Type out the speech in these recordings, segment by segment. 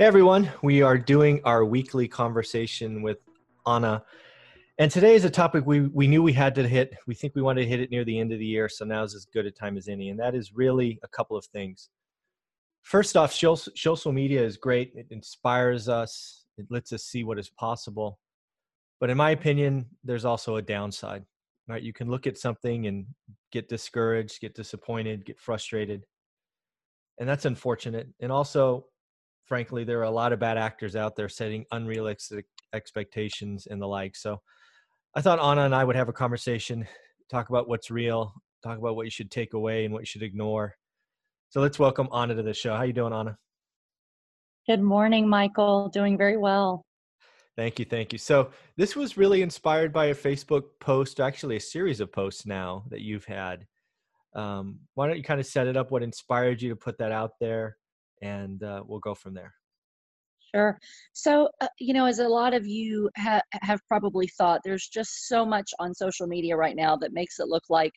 Hey everyone, we are doing our weekly conversation with Anna. And today is a topic we, we knew we had to hit. We think we wanted to hit it near the end of the year, so now is as good a time as any. And that is really a couple of things. First off, social media is great. It inspires us, it lets us see what is possible. But in my opinion, there's also a downside, right? You can look at something and get discouraged, get disappointed, get frustrated. And that's unfortunate. And also, frankly, there are a lot of bad actors out there setting unrealistic expectations and the like. So I thought Anna and I would have a conversation, talk about what's real, talk about what you should take away and what you should ignore. So let's welcome Anna to the show. How you doing, Anna? Good morning, Michael. Doing very well. Thank you, thank you. So this was really inspired by a Facebook post, actually a series of posts now that you've had. Um, why don't you kind of set it up? What inspired you to put that out there, and uh, we'll go from there. Sure. So, uh, you know, as a lot of you ha- have probably thought, there's just so much on social media right now that makes it look like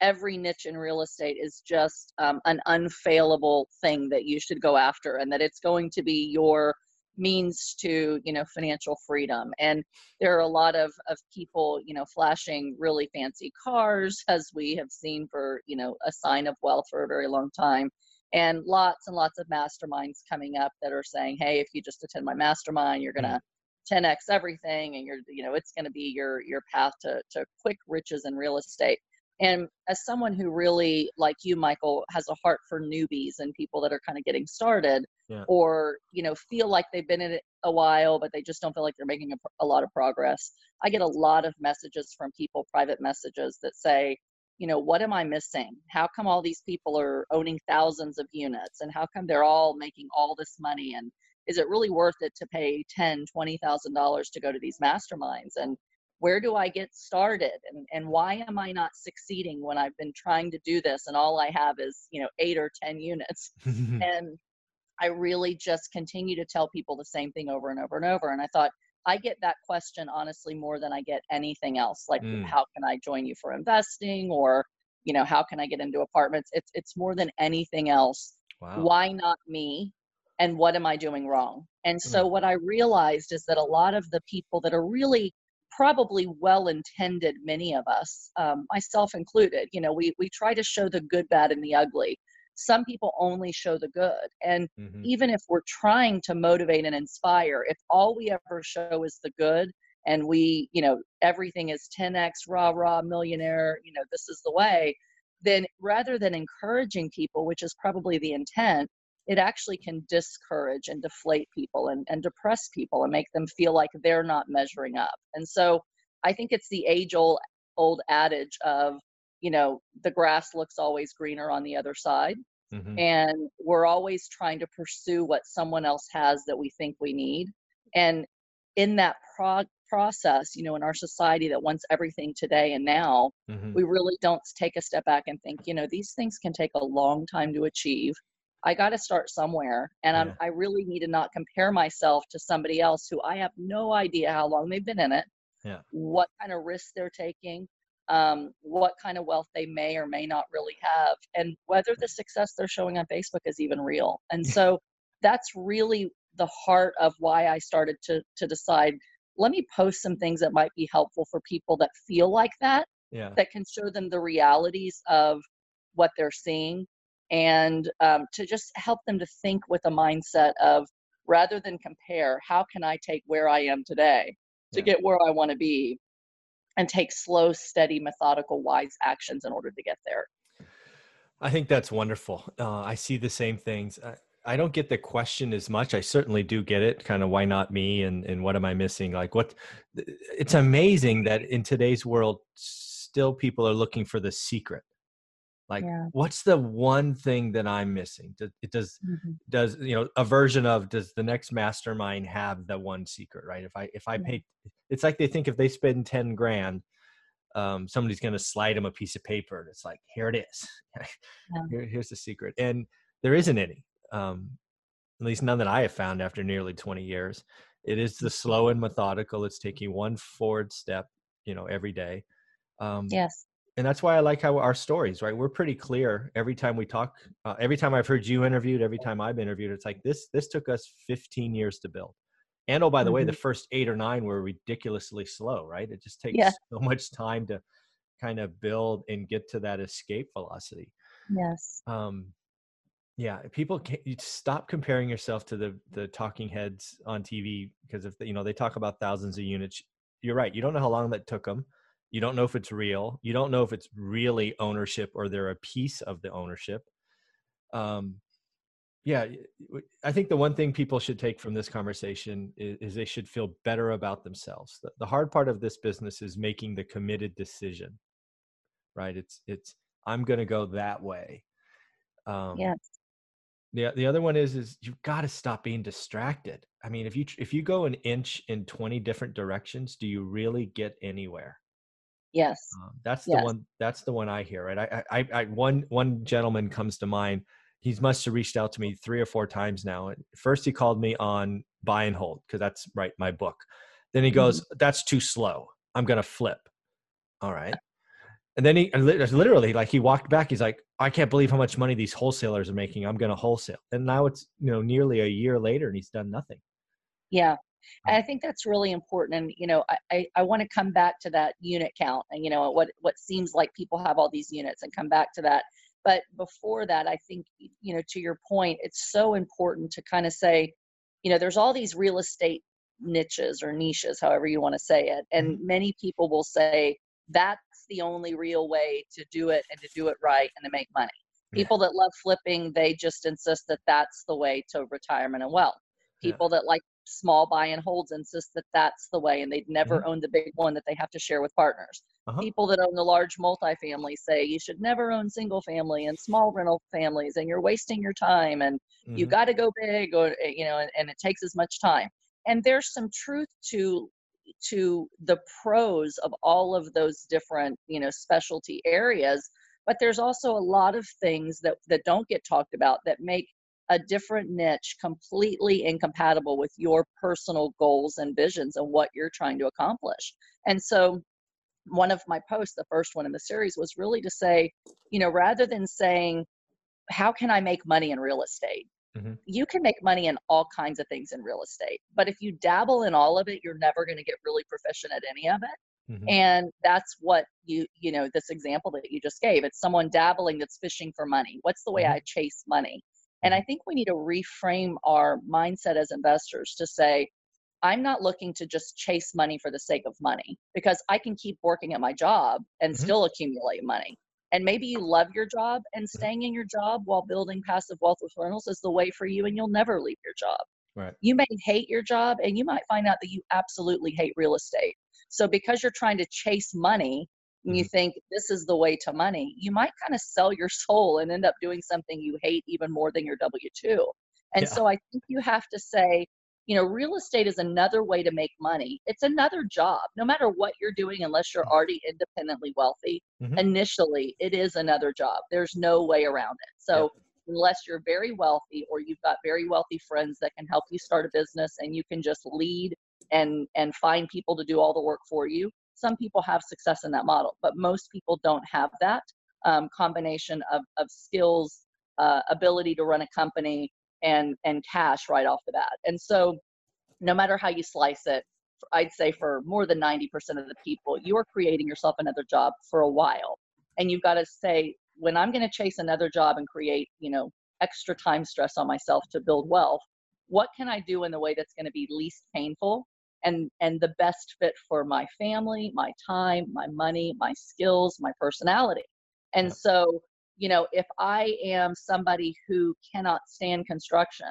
every niche in real estate is just um, an unfailable thing that you should go after and that it's going to be your means to you know financial freedom and there are a lot of of people you know flashing really fancy cars as we have seen for you know a sign of wealth for a very long time and lots and lots of masterminds coming up that are saying hey if you just attend my mastermind you're gonna 10x mm. everything and you're you know it's going to be your your path to to quick riches in real estate and as someone who really like you michael has a heart for newbies and people that are kind of getting started yeah. or you know feel like they've been in it a while but they just don't feel like they're making a, a lot of progress i get a lot of messages from people private messages that say you know what am i missing? How come all these people are owning thousands of units? And how come they're all making all this money? And is it really worth it to pay ten twenty thousand dollars to go to these masterminds? And where do i get started? And, and why am i not succeeding when i've been trying to do this and all i have is you know eight or ten units? And i really just continue to tell people the same thing over and over and over. And i thought I get that question honestly more than I get anything else. Like, mm. how can I join you for investing, or you know, how can I get into apartments? It's it's more than anything else. Wow. Why not me? And what am I doing wrong? And so mm. what I realized is that a lot of the people that are really probably well intended, many of us, um, myself included, you know, we we try to show the good, bad, and the ugly some people only show the good and mm-hmm. even if we're trying to motivate and inspire if all we ever show is the good and we you know everything is 10x rah rah millionaire you know this is the way then rather than encouraging people which is probably the intent it actually can discourage and deflate people and, and depress people and make them feel like they're not measuring up and so i think it's the age old old adage of you know the grass looks always greener on the other side mm-hmm. and we're always trying to pursue what someone else has that we think we need and in that pro- process you know in our society that wants everything today and now mm-hmm. we really don't take a step back and think you know these things can take a long time to achieve I got to start somewhere. And Yeah. I'm, I really need to not compare myself to somebody else who I have no idea how long they've been in it, Yeah. what kind of risks they're taking, um, what kind of wealth they may or may not really have, and whether the success they're showing on Facebook is even real. And so that's really the heart of why I started to to decide. Let me post some things that might be helpful for people that feel like that, Yeah. that can show them the realities of what they're seeing, and um, to just help them to think with a mindset of rather than compare, how can I take where I am today to Yeah. get where I want to be, and take slow, steady, methodical, wise actions in order to get there. I think that's wonderful. Uh, I see the same things. I, I don't get the question as much. I certainly do get it. Kind of why not me? And and what am I missing? Like what? It's amazing that in today's world, still people are looking for the secret. Like, Yeah. what's the one thing that I'm missing? Does it does does you know a version of does the next mastermind have the one secret? Right? If I if I Yeah. pay, it's like they think if they spend ten grand, um, somebody's going to slide them a piece of paper and it's like here it is Here, here's the secret and there isn't any um, at least none that i have found after nearly 20 years it is the slow and methodical it's taking one forward step you know every day um, Yes. And that's why i like how our stories right? We're pretty clear every time we talk uh, every time i've heard you interviewed every time i've interviewed it's like this this took us 15 years to build. And oh by the way the first eight or nine were ridiculously slow right? It just takes Yeah. so much time to kind of build and get to that escape velocity. Yes. um yeah people can you stop comparing yourself to the the talking heads on tv because if you know they talk about thousands of units you're right you don't know how long that took them you don't know if it's real you don't know if it's really ownership or they're a piece of the ownership um yeah I think the one thing people should take from this conversation is, is they should feel better about themselves the, the hard part of this business is making the committed decision right it's it's i'm going to go that way um Yes. the the other one is is you've got to stop being distracted. I mean, if you if you go an inch in 20 different directions, do you really get anywhere? Yes. Um, that's the Yes. one that's the one I hear, right? I, I I one one gentleman comes to mind. He's must have reached out to me three or four times now. First he called me on buy and hold because that's right my book. Then he Mhm. goes, "That's too slow. I'm going to flip." All right. And then he literally like he walked back. He's like, "I can't believe how much money these wholesalers are making. I'm going to wholesale." And now it's you know nearly a year later, and he's done nothing. Yeah. And I think that's really important. And, you know, I, I, I want to come back to that unit count and, you know, what, what seems like people have all these units and come back to that. But before that, I think, you know, to your point, it's so important to kind of say, you know, there's all these real estate niches or niches, however you want to say it. And mm-hmm. many people will say that's the only real way to do it and to do it right and to make money. Yeah. People that love flipping, they just insist that that's the way to retirement and wealth. Yeah. People that like small buy and holds insist that that's the way and they'd never own the big one that they have to share with partners. Uh-huh. People that own the large multifamily say you should never own single family and small rental families and you're wasting your time and you Mhm. got to go big or eh, you know and, and it takes as much time. And there's some truth to to the pros of all of those different, you know, specialty areas, but there's also a lot of things that that don't get talked about that make a different niche completely incompatible with your personal goals and visions and what you're trying to accomplish. And so one of my posts, the first one in the series, was really to say, you know, rather than saying, how can I make money in real estate? Mhm. You can make money in all kinds of things in real estate. But if you dabble in all of it, you're never going to get really proficient at any of it Mhm. and that's what you you know this example that you just gave it's someone dabbling that's fishing for money what's the way Mhm. i chase money and i think we need to reframe our mindset as investors to say i'm not looking to just chase money for the sake of money because i can keep working at my job and Mhm. still accumulate money and maybe you love your job and staying in your job while building passive wealth with rentals is the way for you and you'll never leave your job Right. you may hate your job and you might find out that you absolutely hate real estate. So because you're trying to chase money and you think this is the way to money, you might kind of sell your soul and end up doing something you hate even more than your W 2. And Yeah. so I think you have to say, you know, real estate is another way to make money. It's another job. No matter what you're doing, unless you're already independently wealthy, Mhm. initially it is another job. There's no way around it. So unless you're very wealthy or you've got very wealthy friends that can help you start a business and you can just lead and and find people to do all the work for you some people have success in that model but most people don't have that um, combination of, of skills uh, ability to run a company and and cash right off the bat. And so no matter how you slice it i'd say for more than 90% of the people you are creating yourself another job for a while. And you've got to say when i'm going to chase another job and create you know extra time stress on myself to build wealth what can i do in the way that's going to be least painful and and the best fit for my family my time my money my skills my personality. And so you know if i am somebody who cannot stand construction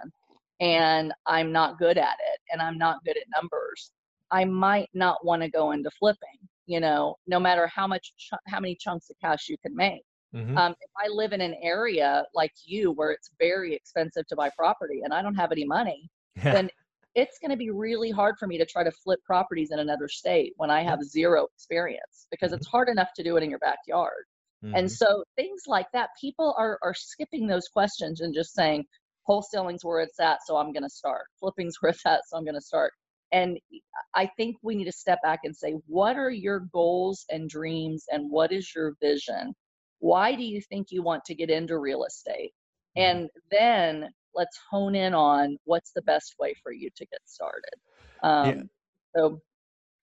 and i'm not good at it and i'm not good at numbers i might not want to go into flipping you know no matter how much ch- how many chunks of cash you can make. Mm-hmm. um, if i live in an area like you where it's very expensive to buy property and i don't have any money then it's going to be really hard for me to try to flip properties in another state when I have zero experience because it's hard enough to do it in your backyard. Mm-hmm. And so things like that, people are are skipping those questions and just saying wholesaling's where it's at, so I'm going to start. Flipping's where it's at, so I'm going to start. And I think we need to step back and say, what are your goals and dreams, and what is your vision? Why do you think you want to get into real estate? Mm-hmm. And then let's hone in on what's the best way for you to get started. Um, yeah. So,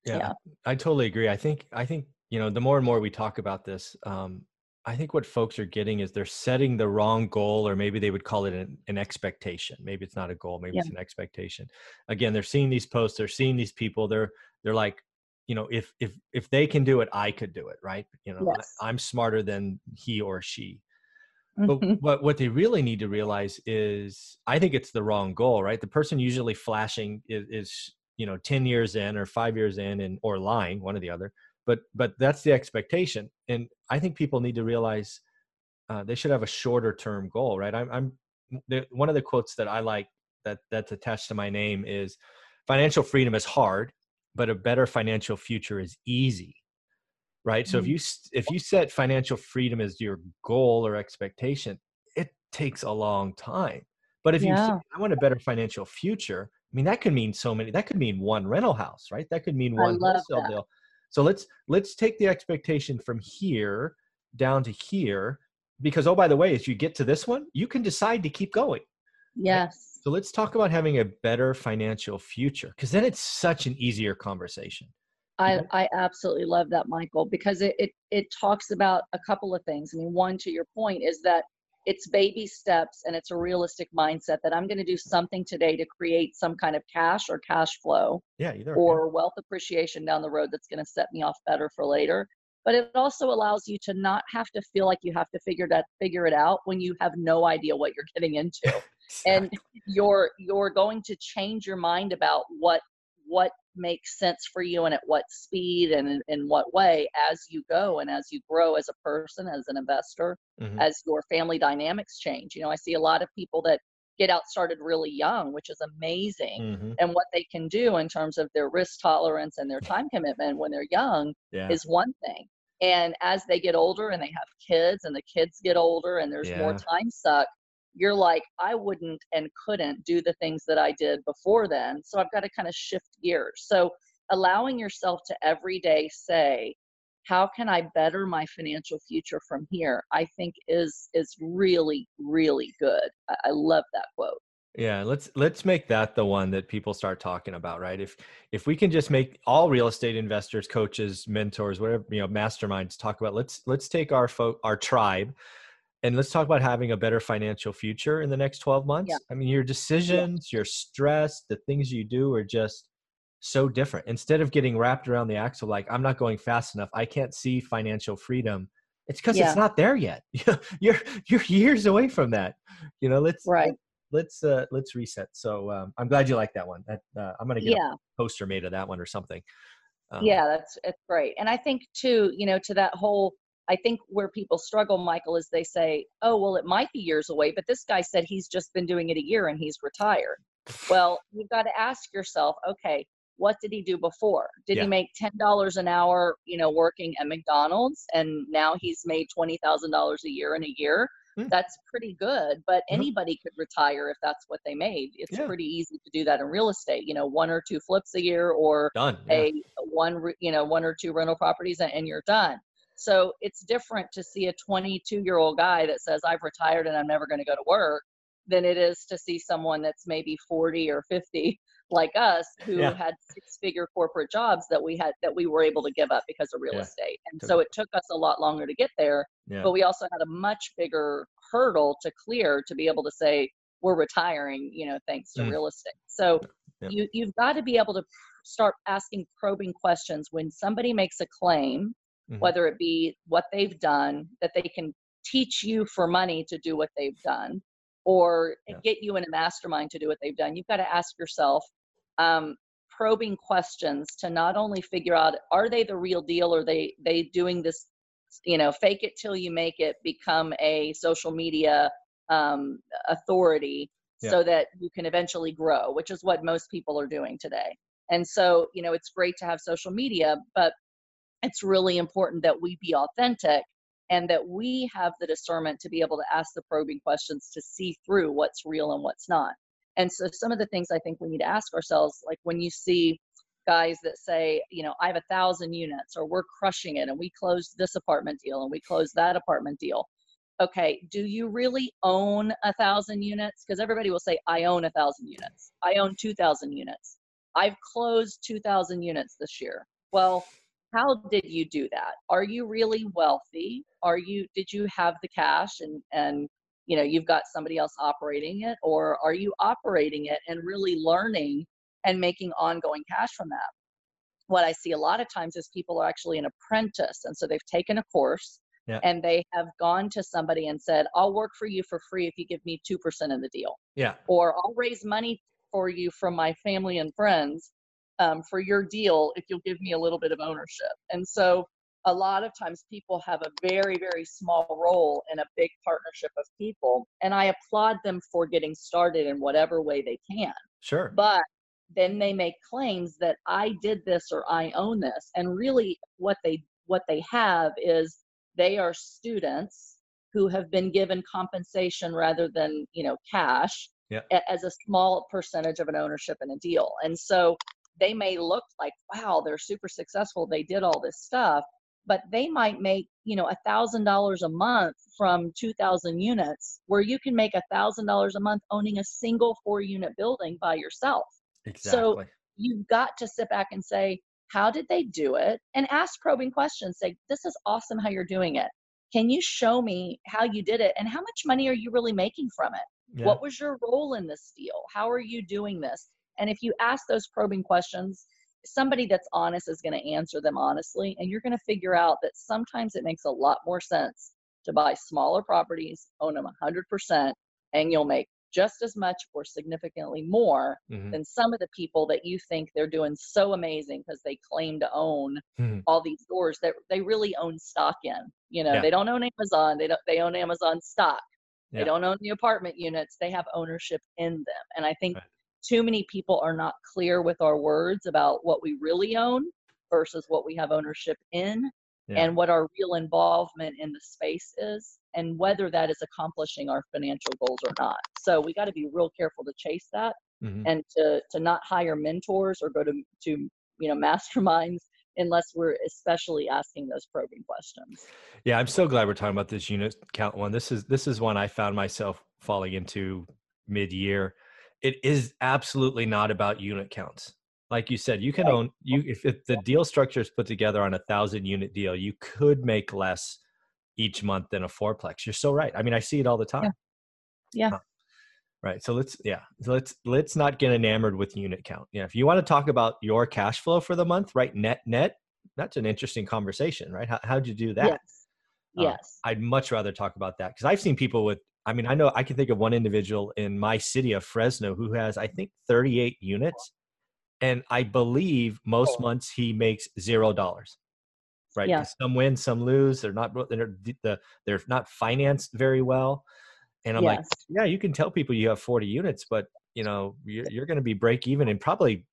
yeah, yeah, I totally agree. I think I think you know the more and more we talk about this, um, I think what folks are getting is they're setting the wrong goal, or maybe they would call it an, an expectation. Maybe it's not a goal, maybe yeah. it's an expectation. Again, they're seeing these posts, they're seeing these people, they're they're like, you know, if if if they can do it, I could do it, right? You know, yes. I, I'm smarter than he or she but what what they really need to realize is i think it's the wrong goal right? The person usually flashing is, is, you know 10 years in or 5 years in and or lying one or the other. But but that's the expectation. And i think people need to realize uh, they should have a shorter term goal right? I'm, I'm one of the quotes that i like that that's attached to my name is financial freedom is hard but a better financial future is easy right so if mm-hmm. you if you set financial freedom as your goal or expectation it takes a long time but if yeah. you say, i want a better financial future i mean that could mean so many that could mean one rental house right that could mean one wholesale that. deal so let's let's take the expectation from here down to here because oh by the way as you get to this one you can decide to keep going yes right? so let's talk about having a better financial future because then it's such an easier conversation I, mm-hmm. I absolutely love that, Michael, because it, it, it talks about a couple of things. I mean, one, to your point, is that it's baby steps and it's a realistic mindset that I'm going to do something today to create some kind of cash or cash flow yeah, either, or yeah. wealth appreciation down the road that's going to set me off better for later. But it also allows you to not have to feel like you have to figure that figure it out when you have no idea what you're getting into. and you're you're going to change your mind about what what makes sense for you and at what speed and in, what way as you go and as you grow as a person as an investor mm-hmm. as your family dynamics change you know i see a lot of people that get out started really young which is amazing mm-hmm. and what they can do in terms of their risk tolerance and their time commitment when they're young yeah. is one thing and as they get older and they have kids and the kids get older and there's yeah. more time suck you're like, I wouldn't and couldn't do the things that I did before then. So I've got to kind of shift gears. So allowing yourself to every day say, how can I better my financial future from here? I think is is really really good. I, I love that quote. Yeah, let's let's make that the one that people start talking about, right? If if we can just make all real estate investors, coaches, mentors, whatever you know, masterminds talk about. Let's let's take our folk, our tribe, and let's talk about having a better financial future in the next 12 months. Yeah. i mean your decisions your stress the things you do are just so different. Instead of getting wrapped around the axle like i'm not going fast enough. I can't see financial freedom it's because yeah. it's not there yet. You're you're years away from that. You know let's right. let's uh let's reset. So um, i'm glad you like that one. That, uh, i'm gonna get yeah. a poster made of that one or something. Um, yeah that's it's great. And i think too you know to that whole I think where people struggle, Michael, is they say, oh, well, it might be years away, but this guy said he's just been doing it a year and he's retired. Well, you've got to ask yourself, okay, what did he do before? Did yeah. he make $10 an hour, you know, working at McDonald's and now he's made $20,000 a year in a year? mm. that's pretty good. But mm-hmm. anybody could retire if that's what they made. It's yeah. pretty easy to do that in real estate. You know, one or two flips a year, or done. Yeah. A one, you know, one or two rental properties, and, and you're done. So it's different to see a 22 year old guy that says, I've retired and I'm never going to go to work than it is to see someone that's maybe 40 or 50 like us who yeah. had six figure corporate jobs that we had that we were able to give up because of real yeah. estate and so it took us a lot longer to get there yeah. but we also had a much bigger hurdle to clear to be able to say we're retiring you know thanks to mm. real estate so you you've got to be able to start asking probing questions when somebody makes a claim mm-hmm. whether it be what they've done that they can teach you for money to do what they've done or yeah. get you in a mastermind to do what they've done. You've got to ask yourself um, probing questions to not only figure out are they the real deal or they they doing this you know fake it till you make it become a social media um, authority yeah. so that you can eventually grow which is what most people are doing today and so you know it's great to have social media but it's really important that we be authentic and that we have the discernment to be able to ask the probing questions to see through what's real and what's not. And so some of the things I think we need to ask ourselves, like when you see guys that say, you know, I have a thousand units or we're crushing it and we closed this apartment deal and we closed that apartment deal. Okay, do you really own a thousand units? Because everybody will say, I own a thousand units. I own 2,000 units. I've closed 2,000 units this year. Well, how did you do that? Are you really wealthy? Are you did you have the cash and and you know you've got somebody else operating it or are you operating it and really learning and making ongoing cash from that? What i see a lot of times is people are actually an apprentice and so they've taken a course yeah. and they have gone to somebody and said i'll work for you for free if you give me 2% of the deal yeah. or i'll raise money for you from my family and friends um, for your deal if you'll give me a little bit of ownership. And so a lot of times people have a very, very small role in a big partnership of people. And I applaud them for getting started in whatever way they can. Sure. But then they make claims that I did this or I own this. And really what they what they have is they are students who have been given compensation rather than, you know, cash yeah. as a small percentage of an ownership in a deal. And so they may look like wow they're super successful they did all this stuff but they might make you know a thousand dollars a month from 2000 units where you can make a thousand dollars a month owning a single four unit building by yourself. Exactly. so you've got to sit back and say how did they do it? and ask probing questions say this is awesome how you're doing it. Can you show me how you did it and how much money are you really making from it? Yeah. what was your role in this deal? How are you doing this and if you ask those probing questions, somebody that's honest is going to answer them honestly. And you're going to figure out that sometimes it makes a lot more sense to buy smaller properties, own them 100%, and you'll make just as much or significantly more mm-hmm. than some of the people that you think they're doing so amazing because they claim to own mm-hmm. all these doors that they really own stock in. You know, yeah. they don't own Amazon, they don't they own Amazon stock. Yeah. They don't own the apartment units, they have ownership in them. And I think right too many people are not clear with our words about what we really own versus what we have ownership in yeah. and what our real involvement in the space is and whether that is accomplishing our financial goals or not so we got to be real careful to chase that mm-hmm. and to to not hire mentors or go to to you know masterminds unless we're especially asking those probing questions yeah i'm so glad we're talking about this unit count one this is this is one i found myself falling into mid-year it is absolutely not about unit counts. Like you said you can own you if, if the deal structure is put together on a thousand unit deal you could make less each month than a fourplex. You're so right. I mean i see it all the time. Yeah, yeah. right. So let's yeah let's let's not get enamored with unit count. Yeah if you want to talk about your cash flow for the month right net net that's an interesting conversation right? How, how'd you do that? Yes. Uh, yes. I'd much rather talk about that because i've seen people with I mean, I know I can think of one individual in my city of Fresno who has, I think, 38 units. And I believe most oh. months he makes zero dollars. Right. Yeah. Some win, some lose. They're not they're the they're not financed very well. And I'm yes. like, yeah, you can tell people you have 40 units, but you know, you're, you're going to be break even and probably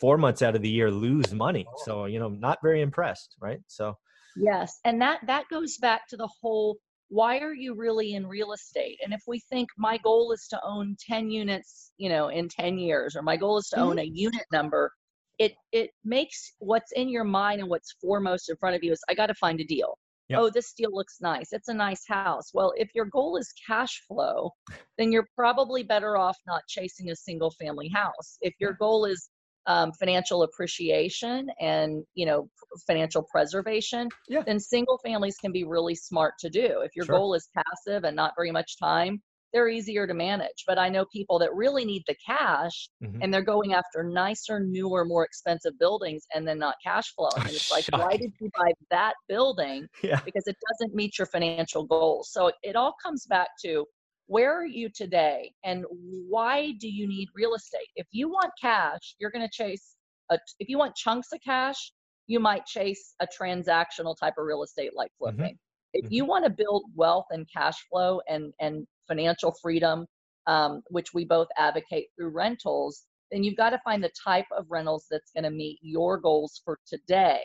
four months out of the year lose money. Oh. So, you know, not very impressed. Right. So, yes. And that, that goes back to the whole why are you really in real estate and if we think my goal is to own 10 units you know in 10 years or my goal is to mm-hmm. own a unit number it it makes what's in your mind and what's foremost in front of you is i got to find a deal Yep. Oh, this deal looks nice. It's a nice house. Well, if your goal is cash flow, then you're probably better off not chasing a single family house. If your goal is um, financial appreciation and you know financial preservation yeah. then single families can be really smart to do if your sure. goal is passive and not very much time they're easier to manage but i know people that really need the cash mm-hmm. and they're going after nicer newer more expensive buildings and then not cash flow and it's like why did you buy that building yeah. because it doesn't meet your financial goals so it all comes back to where are you today and why do you need real estate? If you want cash you're going to chase a, if you want chunks of cash you might chase a transactional type of real estate like mm-hmm. flipping. Mm-hmm. if you want to build wealth and cash flow and and financial freedom um, which we both advocate through rentals then you've got to find the type of rentals that's going to meet your goals for today.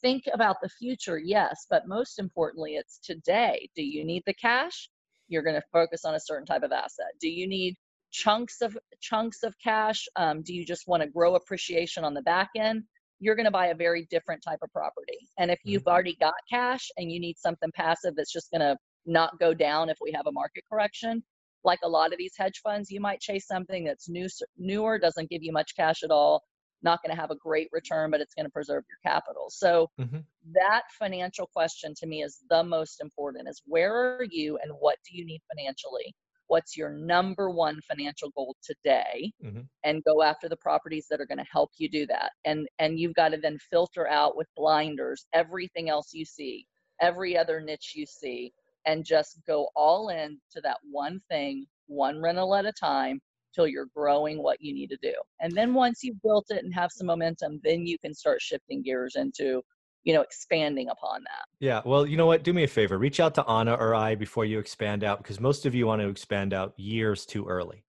Think about the future yes but most importantly it's today. Do you need the cash you're going to focus on a certain type of asset. Do you need chunks of chunks of cash? Um, do you just want to grow appreciation on the back end? You're going to buy a very different type of property. And if you've mm-hmm. already got cash and you need something passive that's just going to not go down if we have a market correction like a lot of these hedge funds you might chase something that's new newer doesn't give you much cash at all not going to have a great return, but it's going to preserve your capital. So mm-hmm. that financial question to me is the most important is where are you and what do you need financially? What's your number one financial goal today? Mm-hmm. And go after the properties that are going to help you do that. And and you've got to then filter out with blinders everything else you see, every other niche you see, and just go all in to that one thing, one rental at a time till you're growing what you need to do. And then once you've built it and have some momentum, then you can start shifting gears into, you know, expanding upon that. Yeah. Well, you know what? Do me a favor. Reach out to Anna or I before you expand out because most of you want to expand out years too early.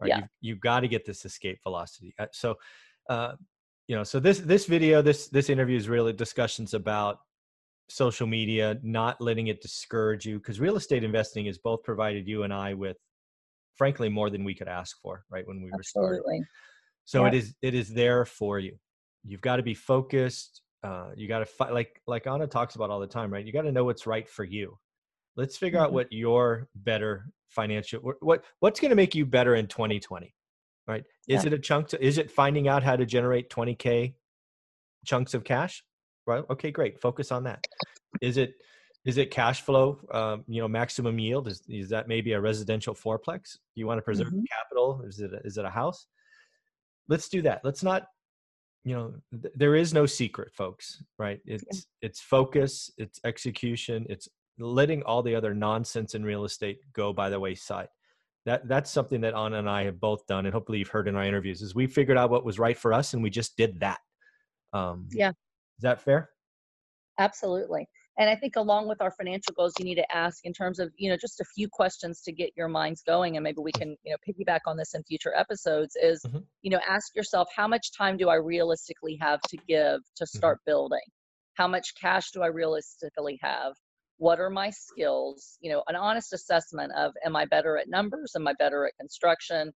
Right? Yeah. You've, you've got to get this escape velocity. Uh, so, uh, you know, so this this video, this this interview is really discussions about social media, not letting it discourage you because real estate investing has both provided you and I with frankly more than we could ask for right when we Absolutely. were starting so it is it is there for you. You've got to be focused uh, you got to fight like like anna talks about all the time right you got to know what's right for you. Let's figure mm-hmm. out what your better financial what what's going to make you better in 2020 right? Is yeah. it a chunk to, is it finding out how to generate 20k chunks of cash? Right okay great focus on that. Is it is it cash flow? Um, you know, maximum yield is is that maybe a residential fourplex? You want to preserve mm-hmm. capital? Is it a, is it a house? Let's do that. Let's not. You know, th- there is no secret, folks. Right? It's yeah. it's focus, it's execution, it's letting all the other nonsense in real estate go by the wayside. That that's something that Anna and I have both done, and hopefully you've heard in our interviews. Is we figured out what was right for us, and we just did that. Um, yeah. Is that fair? Absolutely and i think along with our financial goals you need to ask in terms of you know just a few questions to get your minds going and maybe we can you know piggyback on this in future episodes is mm-hmm. you know ask yourself how much time do i realistically have to give to mm-hmm. start mm-hmm. building how much cash do i realistically have what are my skills you know an honest assessment of am i better at numbers am i better at construction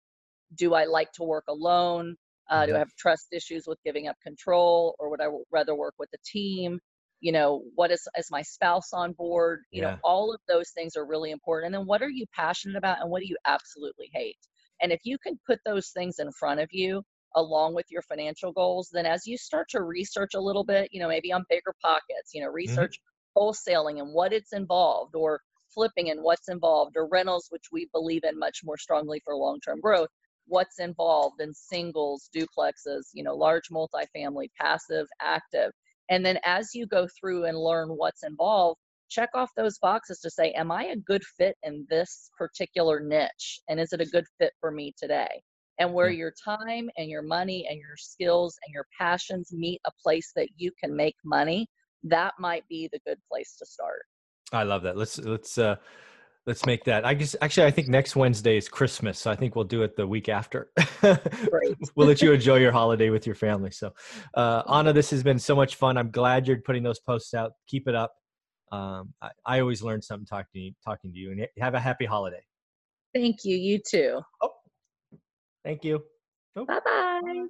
do i like to work alone uh, do I have trust issues with giving up control, or would I rather work with a team? You know what is is my spouse on board you yeah. know all of those things are really important and then what are you passionate about and what do you absolutely hate and if you can put those things in front of you along with your financial goals then as you start to research a little bit you know maybe on BiggerPockets you know mm-hmm. research mm-hmm. wholesaling and what it's involved or flipping and what's involved or rentals which we believe in much more strongly for long-term growth what's involved in singles duplexes you know large multifamily passive active and then as you go through and learn what's involved, check off those boxes to say, Am I a good fit in this particular niche? And is it a good fit for me today? And where your time and your money and your skills and your passions meet a place that you can make money, that might be the good place to start. I love that. Let's let's uh Let's make that. I guess actually, I think next Wednesday is Christmas, so I think we'll do it the week after. we'll let you enjoy your holiday with your family. So, uh, Anna, this has been so much fun. I'm glad you're putting those posts out. Keep it up. Um, I, I always learn something talking to you, talking to you, and have a happy holiday. Thank you. You too. Oh, thank you. Oh. Bye bye.